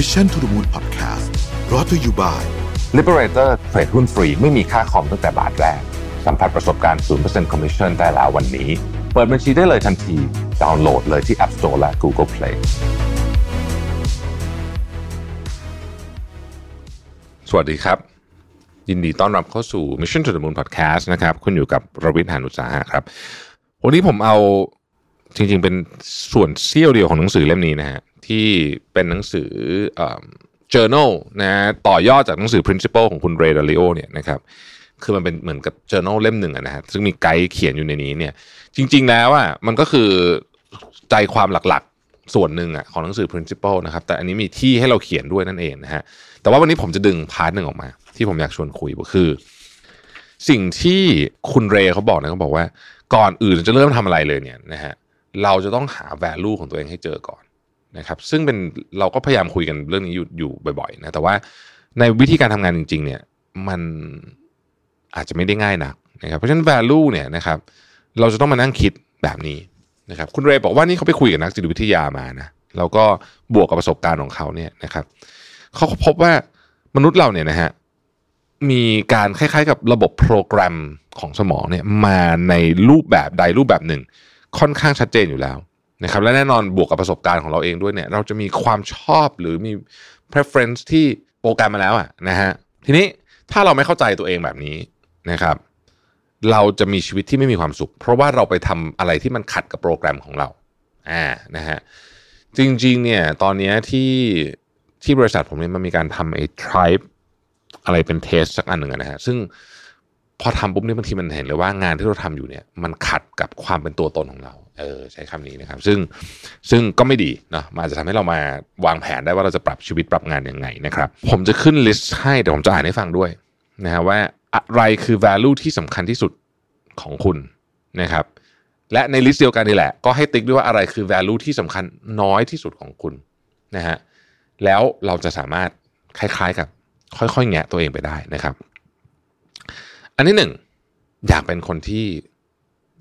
Mission to the Moon Podcast รอ t to you by Liberator เทรดหุ้นฟรีไม่มีค่าคอมตั้งแต่บาทแรก สัมผัสประสบการณ์ 0% Commission ได้แล้ววันนี้ เปิดบัญชีได้เลยทันที ดาวน์โหลดเลยที่ App Store และ Google Play สวัสดีครับ ยินดีต้อนรับเข้าสู่ Mission to the Moon Podcast นะครับคุณอยู่กับรวิทย์หานุสาหะครับ วันนี้ผมเอาจริงๆ เป็นส่วนเสี้ยวเดียวของหนังสือเล่มนี้นะฮะ ที่เป็นหนังสืออ journal นะต่อยอดจากหนังสือ principle ของคุณเรย์ดาริโอเนี่ยนะครับคือมันเป็นเหมือนกับ journal เล่มหนึ่งอะนะฮะซึ่งมีไกด์เขียนอยู่ในนี้เนี่ย จริง ๆ แล้วอะมันก็คือใจความหลักๆ ส่วนหนึ่งอะของหนังสือ principle นะครับ แต่อันนี้มีที่ให้เราเขียนด้วยนั่นเองนะฮะแต่ว่าวันนี้ผมจะดึง part หนึ่งออกมา ที่ผมอยากชวนคุยก็คือ สิ่งที่คุณเรย์เขาบอกนะเขาบอกว่า ก่อนอื่นจะเริ่มทำอะไรเลยเนี่ยนะฮะเราจะต้องหา value ของตัวเองให้เจอก่อน นะครับซึ่งเป็นเราก็พยายามคุยกันเรื่องนี้อยู่อยู่บ่อยๆนะแต่ว่าในวิธีการทำงานจริง ๆ เนี่ยมันอาจจะไม่ได้ง่ายนักนะครับเพราะฉะนั้น value เนี่ยนะครับเราจะต้องมานั่งคิดแบบนี้นะครับคุณเรย์บอกว่านี่เขาไปคุยกับนักจิตวิทยามานะแล้วก็บวกกับประสบการณ์ของเขาเนี่ยนะครับเขาพบว่ามนุษย์เราเนี่ยนะฮะมีการคล้ายๆ กับระบบโปรแกรมของสมองเนี่ยมาในรูปแบบใดรูปแบบหนึ่ง ค่อนข้างชัดเจนอยู่แล้ว นะครับและแน่นอนบวกกับประสบการณ์ของเราเองด้วยเนี่ยเราจะมีความชอบหรือมี preference ที่โปรแกรมมาแล้วอะนะฮะทีนี้ถ้าเราไม่เข้าใจตัวเองแบบนี้นะครับ เราจะมีชีวิตที่ไม่มีความสุข เพราะว่าเราไปทำอะไรที่มันขัดกับโปรแกรมของเราอ่านะฮะจริงๆเนี่ยตอนนี้ที่ที่บริษัทผมเนี่ยมันมีการทำไอ้ tribe อะไรเป็นเทสสักอันหนึ่งนะฮะซึ่งพอทำปุ๊บเนี่ยบางทีมันเห็นเลยว่างานที่เราทำอยู่เนี่ยมันขัดกับความเป็นตัวตนของเรา เออใช้คำนี้นะครับ ซึ่งซึ่งก็ไม่ดีเนาะมันอาจจะทำให้เรามาวางแผนได้ว่าเราจะปรับชีวิตปรับงานยังไงนะครับ ผมจะขึ้นลิสต์ให้แต่ผมจะอ่านให้ฟังด้วยนะฮะว่าอะไรคือ value ที่สำคัญที่สุดของคุณนะครับ และในลิสต์เดียวกันนี่แหละ ก็ให้ติ๊กด้วยว่าอะไรคือ value ที่สำคัญน้อยที่สุดของคุณนะฮะแล้วเราจะสามารถคล้ายๆกับ ค่อยๆแงะตัวเองไปได้นะครับ อันที่หนึ่งอยากเป็นคนที่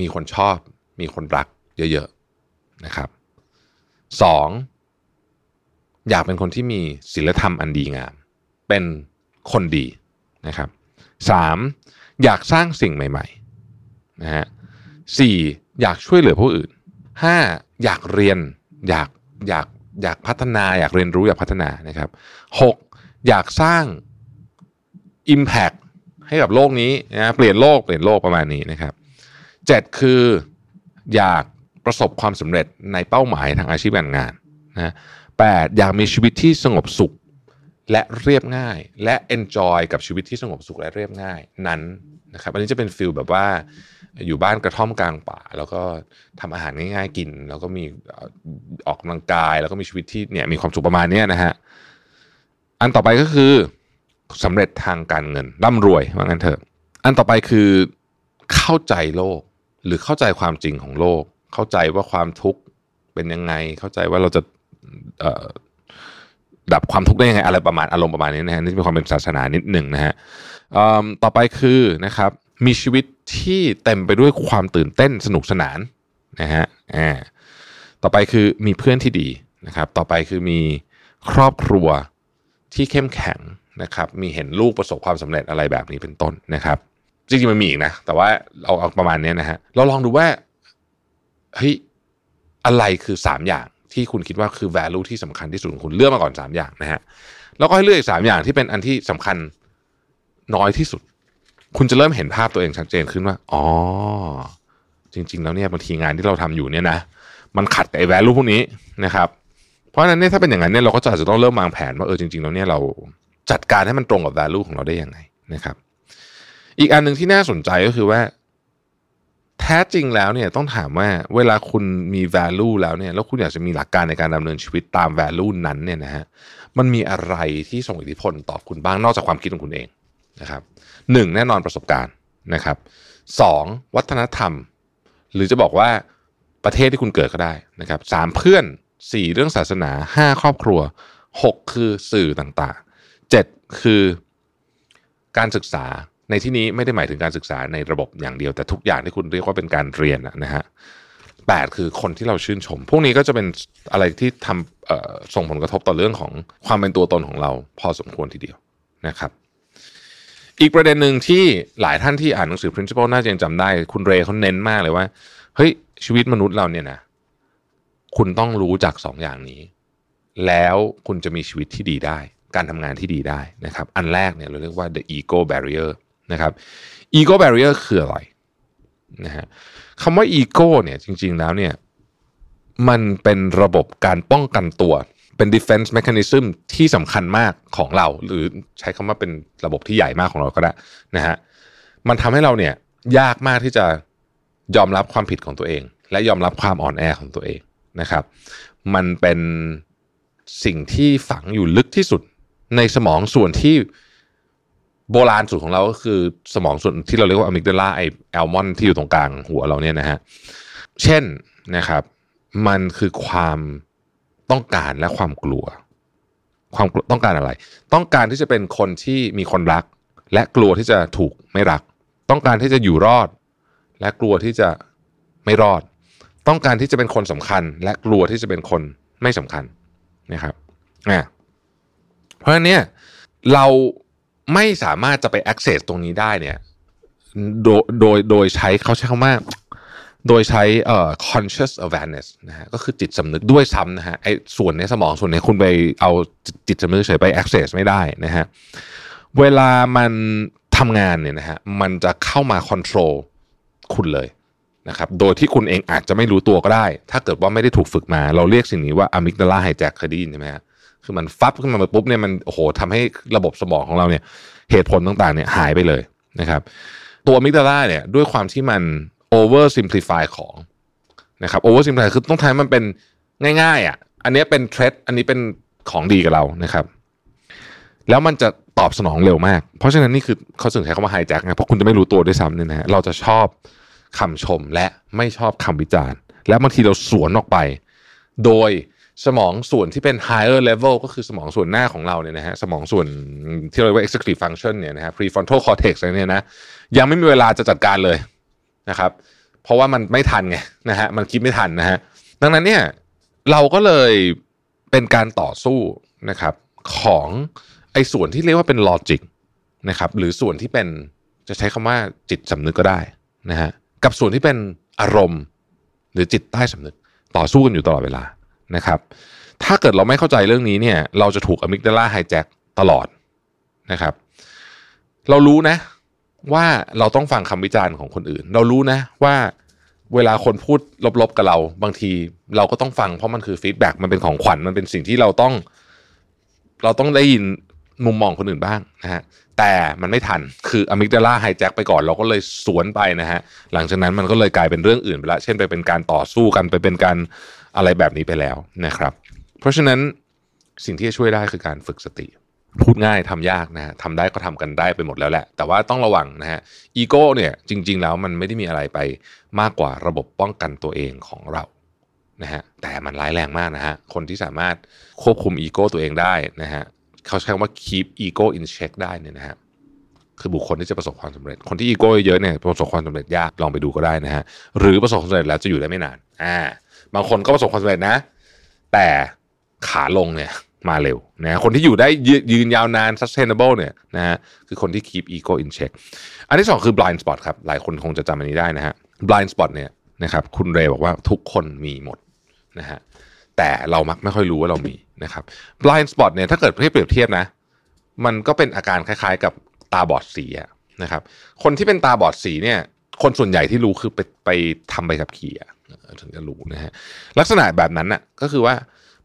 มีคนชอบ มีคนรัก เยอะๆนะครับสองอยากเป็นคนที่มีศีลธรรมอันดีงาม เป็นคนดีนะครับสามอยากสร้างสิ่งใหม่ๆนะฮะสี่อยากช่วยเหลือผู้อื่นห้าอยากเรียนอยากอยากอยากพัฒนาอยากเรียนรู้อยากพัฒนานะครับหกอยากสร้าง Impact ให้กับโลกนี้นะเปลี่ยนโลกเปลี่ยนโลกประมาณนี้นะครับเจ็ดคืออยาก ประสบความสำเร็จในเป้าหมายทางอาชีพการงานนะแปดอยากมีชีวิตที่สงบสุขและเรียบง่าย และ enjoy กับชีวิตที่สงบสุขและเรียบง่ายนั้นนะครับอันนี้จะเป็นฟิลแบบว่าอยู่บ้านกระท่อมกลางป่า แล้วก็ทำอาหารง่ายๆกิน แล้วก็มีออกกำลังกาย แล้วก็มีชีวิตที่เนี่ยมีความสุขประมาณนี้นะฮะอันต่อไปก็คือสำเร็จทางการเงินร่ำรวยว่างั้นเถอะอันต่อไปคือเข้าใจโลกหรือเข้าใจความจริงของโลก เข้าใจว่าความทุกข์เป็นยังไง เข้าใจว่าเราจะดับความทุกข์ได้ยังไงอะไรประมาณอารมณ์ประมาณนี้นะฮะนี่มีความเป็นศาสนานิดหนึ่งนะฮะต่อไปคือนะครับ มีชีวิตที่เต็มไปด้วยความตื่นเต้นสนุกสนานนะฮะอ่าต่อไปคือมีเพื่อนที่ดีนะครับ ต่อไปคือมีครอบครัวที่เข้มแข็งนะครับ มีเห็นลูกประสบความสำเร็จอะไรแบบนี้เป็นต้นนะครับจริงๆมันมีอีกนะ แต่ว่าเอาเอาประมาณนี้นะฮะเราลองดูว่า เฮ้ยอะไรคือสามอย่างที่คุณคิดว่าคือ value ที่สำคัญที่สุดของคุณเลือกมาก่อนสามอย่างนะฮะแล้วก็ให้เลือกอีกสามอย่างที่เป็นอันที่สำคัญน้อยที่สุด คุณจะเริ่มเห็นภาพตัวเองชัดเจนขึ้นว่าอ๋อจริง ๆ แล้วเนี่ยบางทีงานที่เราทำอยู่เนี่ยนะมันขัดกับไอ้ value พวกนี้นะครับ เพราะฉะนั้นเนี่ยถ้าเป็นอย่างนั้นเนี่ยเราก็จะอาจจะต้องเริ่มวางแผนว่าเออจริง ๆ แล้วเนี่ยเราจัดการให้มันตรงกับ value ของเราได้ยังไงนะครับ อีกอันหนึ่งที่น่าสนใจก็คือว่า แท้จริงแล้วเนี่ยต้องถามว่าเวลาคุณมี value แล้วเนี่ยแล้วคุณอยากจะมีหลักการในการดำเนินชีวิตตาม value นั้นเนี่ยนะฮะมันมีอะไรที่ส่งอิทธิพลต่อคุณบ้างนอกจากความคิดของคุณเองนะครับหนึ่งแน่นอนประสบการณ์นะครับสองวัฒนธรรม หรือจะบอกว่าประเทศที่คุณเกิดก็ได้นะครับสามเพื่อนสี่เรื่องศาสนาห้าครอบครัวหกคือสื่อต่างๆเจ็ดคือการศึกษา ในที่นี้ไม่ได้หมายถึงการศึกษาในระบบอย่างเดียวแต่ทุกอย่างที่คุณเรียกว่าเป็นการเรียนนะฮะแปดคือคนที่เราชื่นชม พวกนี้ก็จะเป็นอะไรที่ทเอ่อส่งผลกระทบต่อเรื่องของความเป็นตัวตนของเราพอสมควรทีเดียวนะครับ อีกประเด็นหนึ่งที่หลายท่านที่อ่านหนังสือ principle น่าจะยังจำได้ คุณเรย์เขาเน้นมากเลยว่าเฮ้ยชีวิตมนุษย์เราเนี่ยนะคุณต้องรู้จักสองอย่างนี้ แล้วคุณจะมีชีวิตที่ดีได้ การทำงานที่ดีได้นะครับ อันแรกเนี่ยเราเรียกว่า the ego barrier นะครับ ego barrier คืออะไรนะฮะคำว่า ego เนี่ยจริง ๆ แล้วเนี่ยมันเป็นระบบการป้องกันตัว เป็น defense mechanism ที่สำคัญมากของเรา หรือใช้คำว่าเป็นระบบที่ใหญ่มากของเราก็ได้นะฮะมันทำให้เราเนี่ยยากมากที่จะยอมรับความผิดของตัวเอง และยอมรับความอ่อนแอของตัวเองนะครับ มันเป็นสิ่งที่ฝังอยู่ลึกที่สุดในสมองส่วนที่ โบราณสุดของเราก็คือสมองส่วนที่เราเรียกว่าอะมิกดาลาไอแอลมอนที่อยู่ตรงกลางหัวเราเนี่ยนะฮะเช่นนะครับ มันคือความต้องการและความกลัว ความต้องการอะไร ต้องการที่จะเป็นคนที่มีคนรัก และกลัวที่จะถูกไม่รัก ต้องการที่จะอยู่รอด และกลัวที่จะไม่รอด ต้องการที่จะเป็นคนสำคัญ และกลัวที่จะเป็นคนไม่สำคัญนะครับอ่าเพราะฉะนั้นเนี่ยเรา ไม่สามารถจะไป access ตรงนี้ได้เนี่ย โดยโดยโดยใช้เขาใช้คำว่าโดยใช้เอ่อ conscious awareness นะฮะก็คือจิตสำนึกด้วยซ้ำนะฮะไอ้ส่วนในสมองส่วนนี้คุณไปเอาจิตสำนึกเฉยไป access ไม่ได้นะฮะเวลามันทำงานเนี่ยนะฮะมันจะเข้ามา control คุณเลยนะครับโดยที่คุณเองอาจจะไม่รู้ตัวก็ได้ ถ้าเกิดว่าไม่ได้ถูกฝึกมา เราเรียกสิ่งนี้ว่า amygdala hijack เคยได้ยินใช่ไหมฮะ คือมันฟับขึ้นมาปุ๊บเนี่ยมันโอ้โหทำให้ระบบสมองของเราเนี่ย เหตุผลต่างๆเนี่ยหายไปเลยนะครับ ตัวมิกดาล่าเนี่ยด้วยความที่มัน over simplify ของนะครับ over simplify คือต้องทำให้มันเป็นง่ายๆอะอันนี้เป็นเทรดอันนี้เป็นของดีกับเรานะครับ แล้วมันจะตอบสนองเร็วมาก เพราะฉะนั้นนี่คือเขาถึงใช้คำว่าไฮแจ็คไงเพราะคุณจะไม่รู้ตัวด้วยซ้ำเนี่ยนะฮะเราจะชอบคำชมและไม่ชอบคำวิจารณ์ และบางทีเราสวนออกไป โดย สมองส่วนที่เป็น higher level ก็คือสมองส่วนหน้าของเราเนี่ยนะฮะสมองส่วนที่เรียกว่า executive function เนี่ยนะฮะ prefrontal cortex อะไรเนี่ยนะยังไม่มีเวลาจะจัดการเลยนะครับ เพราะว่ามันไม่ทันไงนะฮะมันคิดไม่ทันนะฮะดังนั้นเนี่ยเราก็เลยเป็นการต่อสู้นะครับของไอ้ส่วนที่เรียกว่าเป็น logic นะครับหรือส่วนที่เป็นจะใช้คำว่าจิตสำนึกก็ได้นะฮะกับส่วนที่เป็นอารมณ์ หรือจิตใต้สำนึกต่อสู้กันอยู่ตลอดเวลา นะครับ ถ้าเกิดเราไม่เข้าใจเรื่องนี้เนี่ย เราจะถูกอะมิกดาลาไฮแจ็คตลอดนะครับ เรารู้นะว่าเราต้องฟังคำวิจารณ์ของคนอื่น เรารู้นะว่าเวลาคนพูดลบๆกับเรา บางทีเราก็ต้องฟังเพราะมันคือ feedback มันเป็นของขวัญมันเป็นสิ่งที่เราต้อง เราต้องได้ยินมุมมองคนอื่นบ้างนะฮะแต่มันไม่ทันคือ amygdala hijack ไปก่อนเราก็เลยสวนไปนะฮะหลังจากนั้นมันก็เลยกลายเป็นเรื่องอื่นไปละเช่นไปเป็นการต่อสู้กันไปเป็นการ อะไรแบบนี้ไปแล้วนะครับ เพราะฉะนั้นสิ่งที่จะช่วยได้คือการฝึกสติ พูดง่ายทำยากนะฮะทำได้ก็ทำกันได้ไปหมดแล้วแหละ แต่ว่าต้องระวังนะฮะอีโก้เนี่ยจริง ๆ แล้วมันไม่ได้มีอะไรไปมากกว่าระบบป้องกันตัวเองของเรานะฮะแต่มันร้ายแรงมากนะฮะคนที่สามารถควบคุมอีโก้ตัวเองได้นะฮะเขาใช้คำว่า keep ego in check ได้เนี่ยนะฮะคือบุคคลที่จะประสบความสำเร็จ คนที่อีโก้เยอะเนี่ยประสบความสำเร็จยากลองไปดูก็ได้นะฮะหรือประสบความสำเร็จแล้วจะอยู่ได้ไม่นานอ่า บางคนก็ประสบความสำเร็จนะ แต่ขาลงเนี่ยมาเร็วนะคนที่อยู่ได้ยืนยาวนาน sustainable เนี่ยนะฮะคือคนที่ keep ego in check อันที่สองคือ blind spot ครับ หลายคนคงจะจำอันนี้ได้นะฮะ blind spot เนี่ยนะครับคุณเรย์บอกว่าทุกคนมีหมดนะฮะแต่เรามักไม่ค่อยรู้ว่าเรามีนะครับ blind spot เนี่ยถ้าเกิดให้เปรียบเทียบนะ มันก็เป็นอาการคล้ายๆกับตาบอดสีนะครับ คนที่เป็นตาบอดสีเนี่ย คนส่วนใหญ่ที่รู้คือไปไปทำใบขับขี่ถึงจะรู้นะฮะลักษณะแบบนั้นน่ะก็คือว่า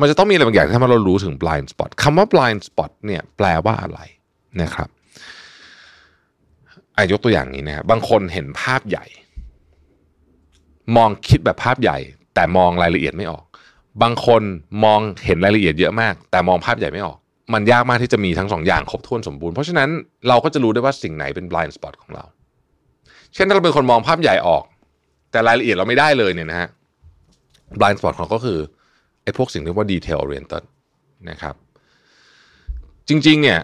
มันจะต้องมีอะไรบางอย่างที่ทำให้เรารู้ถึง blind spot คำว่า blind spot เนี่ยแปลว่าอะไรนะครับอายกตัวอย่างนี้นะบางคนเห็นภาพใหญ่ มองคิดแบบภาพใหญ่ แต่มองรายละเอียดไม่ออก บางคนมองเห็นรายละเอียดเยอะมาก แต่มองภาพใหญ่ไม่ออก มันยากมากที่จะมีทั้งสองอย่างครบถ้วนสมบูรณ์เพราะฉะนั้นเราก็จะรู้ได้ว่าสิ่งไหนเป็น blind spot ของเรา เช่นถ้าเราเป็นคนมองภาพใหญ่ออก แต่รายละเอียดเราไม่ได้เลยเนี่ยนะฮะ blind spot ของก็คือไอ้พวกสิ่งที่ว่า detail oriented นะครับ จริง ๆ เนี่ย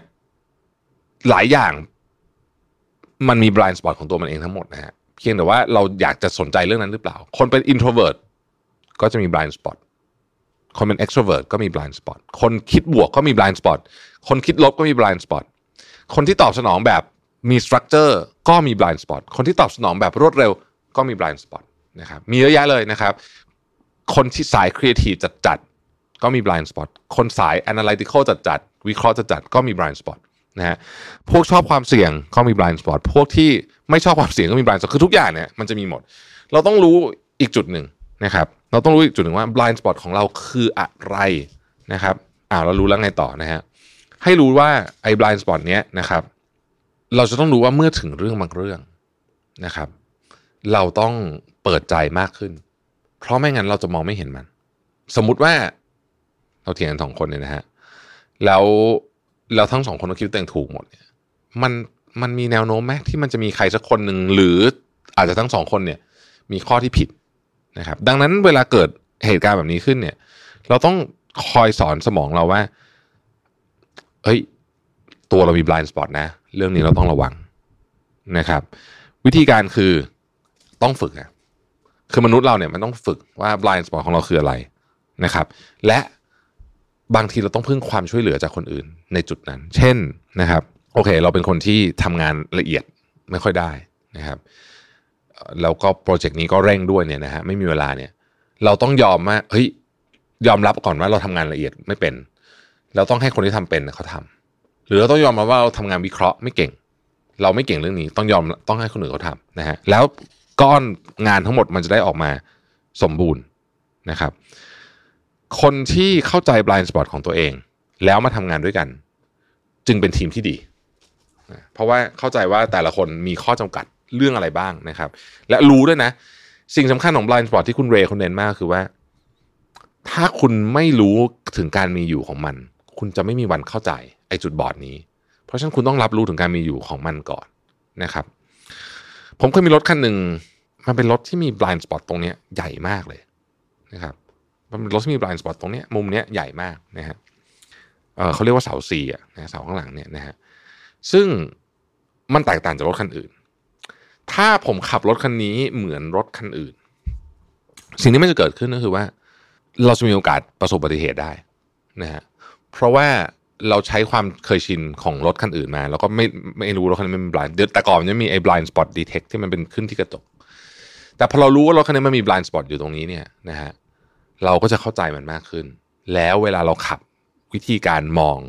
หลายอย่างมันมี blind spot ของตัวมันเองทั้งหมดนะฮะเพียงแต่ว่าเราอยากจะสนใจเรื่องนั้นหรือเปล่า คนเป็น introvert ก็จะมี blind spot คนเป็น extrovert ก็มี blind spot คนคิดบวกก็มี blind spot คนคิดลบก็มี blind spot คนที่ตอบสนองแบบ มี structure ก็มี blind spot คนที่ตอบสนองแบบรวดเร็วก็มี blind spot นะครับมีเยอะแยะเลยนะครับ คนที่สาย creative จัดๆก็มี blind spot คนสาย analytical จัดๆวิเคราะห์จัดๆก็มี blind spot นะฮะพวกชอบความเสี่ยงก็มี blind spot พวกที่ไม่ชอบความเสี่ยงก็มี blind spot คือทุกอย่างเนี่ยมันจะมีหมด เราต้องรู้อีกจุดหนึ่งนะครับ เราต้องรู้อีกจุดหนึ่งว่า blind spot ของเราคืออะไรนะครับอ่าเรารู้แล้วไงต่อนะฮะให้รู้ว่าไอ้ blind spot เนี้ยนะครับ เราจะต้องรู้ว่าเมื่อถึงเรื่องบางเรื่องนะครับ เราต้องเปิดใจมากขึ้น เพราะไม่งั้นเราจะมองไม่เห็นมัน สมมุติว่าเราเถียงกันสองคนเนี่ยนะฮะแล้วเราทั้งสองคนก็คิดตัวเองถูกหมดเนี่ยมันมันมีแนวโน้มไหมที่มันจะมีใครสักคนหนึ่งหรืออาจจะทั้งสองคนเนี่ย มีข้อที่ผิดนะครับ ดังนั้นเวลาเกิดเหตุการณ์แบบนี้ขึ้นเนี่ย เราต้องคอยสอนสมองเราว่าเฮ้ย ตัวเรามี blind spot นะ เรื่องนี้เราต้องระวังนะครับ วิธีการคือต้องฝึกอะคือมนุษย์เราเนี่ยมันต้องฝึกว่า blind spot ของเราคืออะไรนะครับ และบางทีเราต้องพึ่งความช่วยเหลือจากคนอื่นในจุดนั้น เช่นนะครับ โอเค เราเป็นคนที่ทำงานละเอียดไม่ค่อยได้นะครับแล้วก็โปรเจกต์นี้ก็เร่งด้วยเนี่ยนะฮะไม่มีเวลาเนี่ย เราต้องยอมว่าเฮ้ยยอมรับก่อนว่าเราทำงานละเอียดไม่เป็น เราต้องให้คนที่ทำเป็นเขาทำ หรือเราต้องยอมรับว่าเราทำงานวิเคราะห์ไม่เก่ง เราไม่เก่งเรื่องนี้ต้องยอมต้องให้คนอื่นเขาทำนะฮะแล้วก้อนงานทั้งหมดมันจะได้ออกมาสมบูรณ์นะครับ คนที่เข้าใจ blind spot ของตัวเอง แล้วมาทำงานด้วยกัน จึงเป็นทีมที่ดี เพราะว่าเข้าใจว่าแต่ละคนมีข้อจำกัดเรื่องอะไรบ้างนะครับ และรู้ด้วยนะ สิ่งสำคัญของ blind spot ที่คุณเรย์คุณเน้นมากคือว่า ถ้าคุณไม่รู้ถึงการมีอยู่ของมัน คุณจะไม่มีวันเข้าใจไอ้จุดบอดนี้ เพราะฉะนั้นคุณต้องรับรู้ถึงการมีอยู่ของมันก่อนนะครับ ผมเคยมีรถคันหนึ่งมันเป็นรถที่มี blind spot ตรงนี้ใหญ่มากเลยนะครับมันเป็นรถที่มี blind spot ตรงนี้มุมนี้ใหญ่มากนะฮะเเขาเรียกว่าเสาสี่อะนะเสาข้างหลังเนี่ยนะฮะซึ่งมันแตกต่างจากรถคันอื่น ถ้าผมขับรถคันนี้เหมือนรถคันอื่น สิ่งที่มันจะเกิดขึ้นก็คือว่า เราจะมีโอกาสประสบอุบัติเหตุได้นะฮะ เพราะว่าเราใช้ความเคยชินของรถคันอื่นมา แล้วก็ไม่ไม่รู้รถคันนี้มันเป็น blind เดี๋ยวแต่ก่อนมันจะมีไอ้ blind spot detect ที่มันเป็นขึ้นที่กระจกแต่พอเรารู้ว่ารถคันนี้มันมี blind spot อยู่ตรงนี้เนี่ยนะฮะเราก็จะเข้าใจมันมากขึ้น แล้วเวลาเราขับวิธีการมอง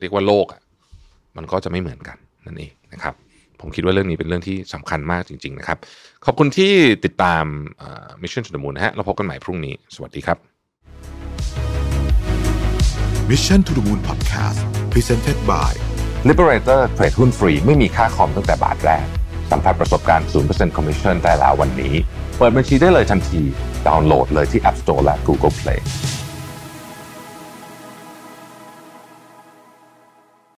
เรียกว่าโลกอะมันก็จะไม่เหมือนกันนั่นเองนะครับผมคิดว่าเรื่องนี้เป็นเรื่องที่สำคัญมากจริง ๆ นะครับ ขอบคุณที่ติดตาม Mission to the Moon นะฮะเราพบกันใหม่พรุ่งนี้ สวัสดีครับ Mission to the Moon Podcast Presented by Liberator เทรดหุ้นฟรีไม่มีค่าคอมตั้งแต่บาทแรก สัมผัสประสบการณ์ 0% Commission ได้แล้ววันนี้ เปิดบัญชีได้เลยทันที ดาวน์โหลดเลยที่ App Store และ Google Play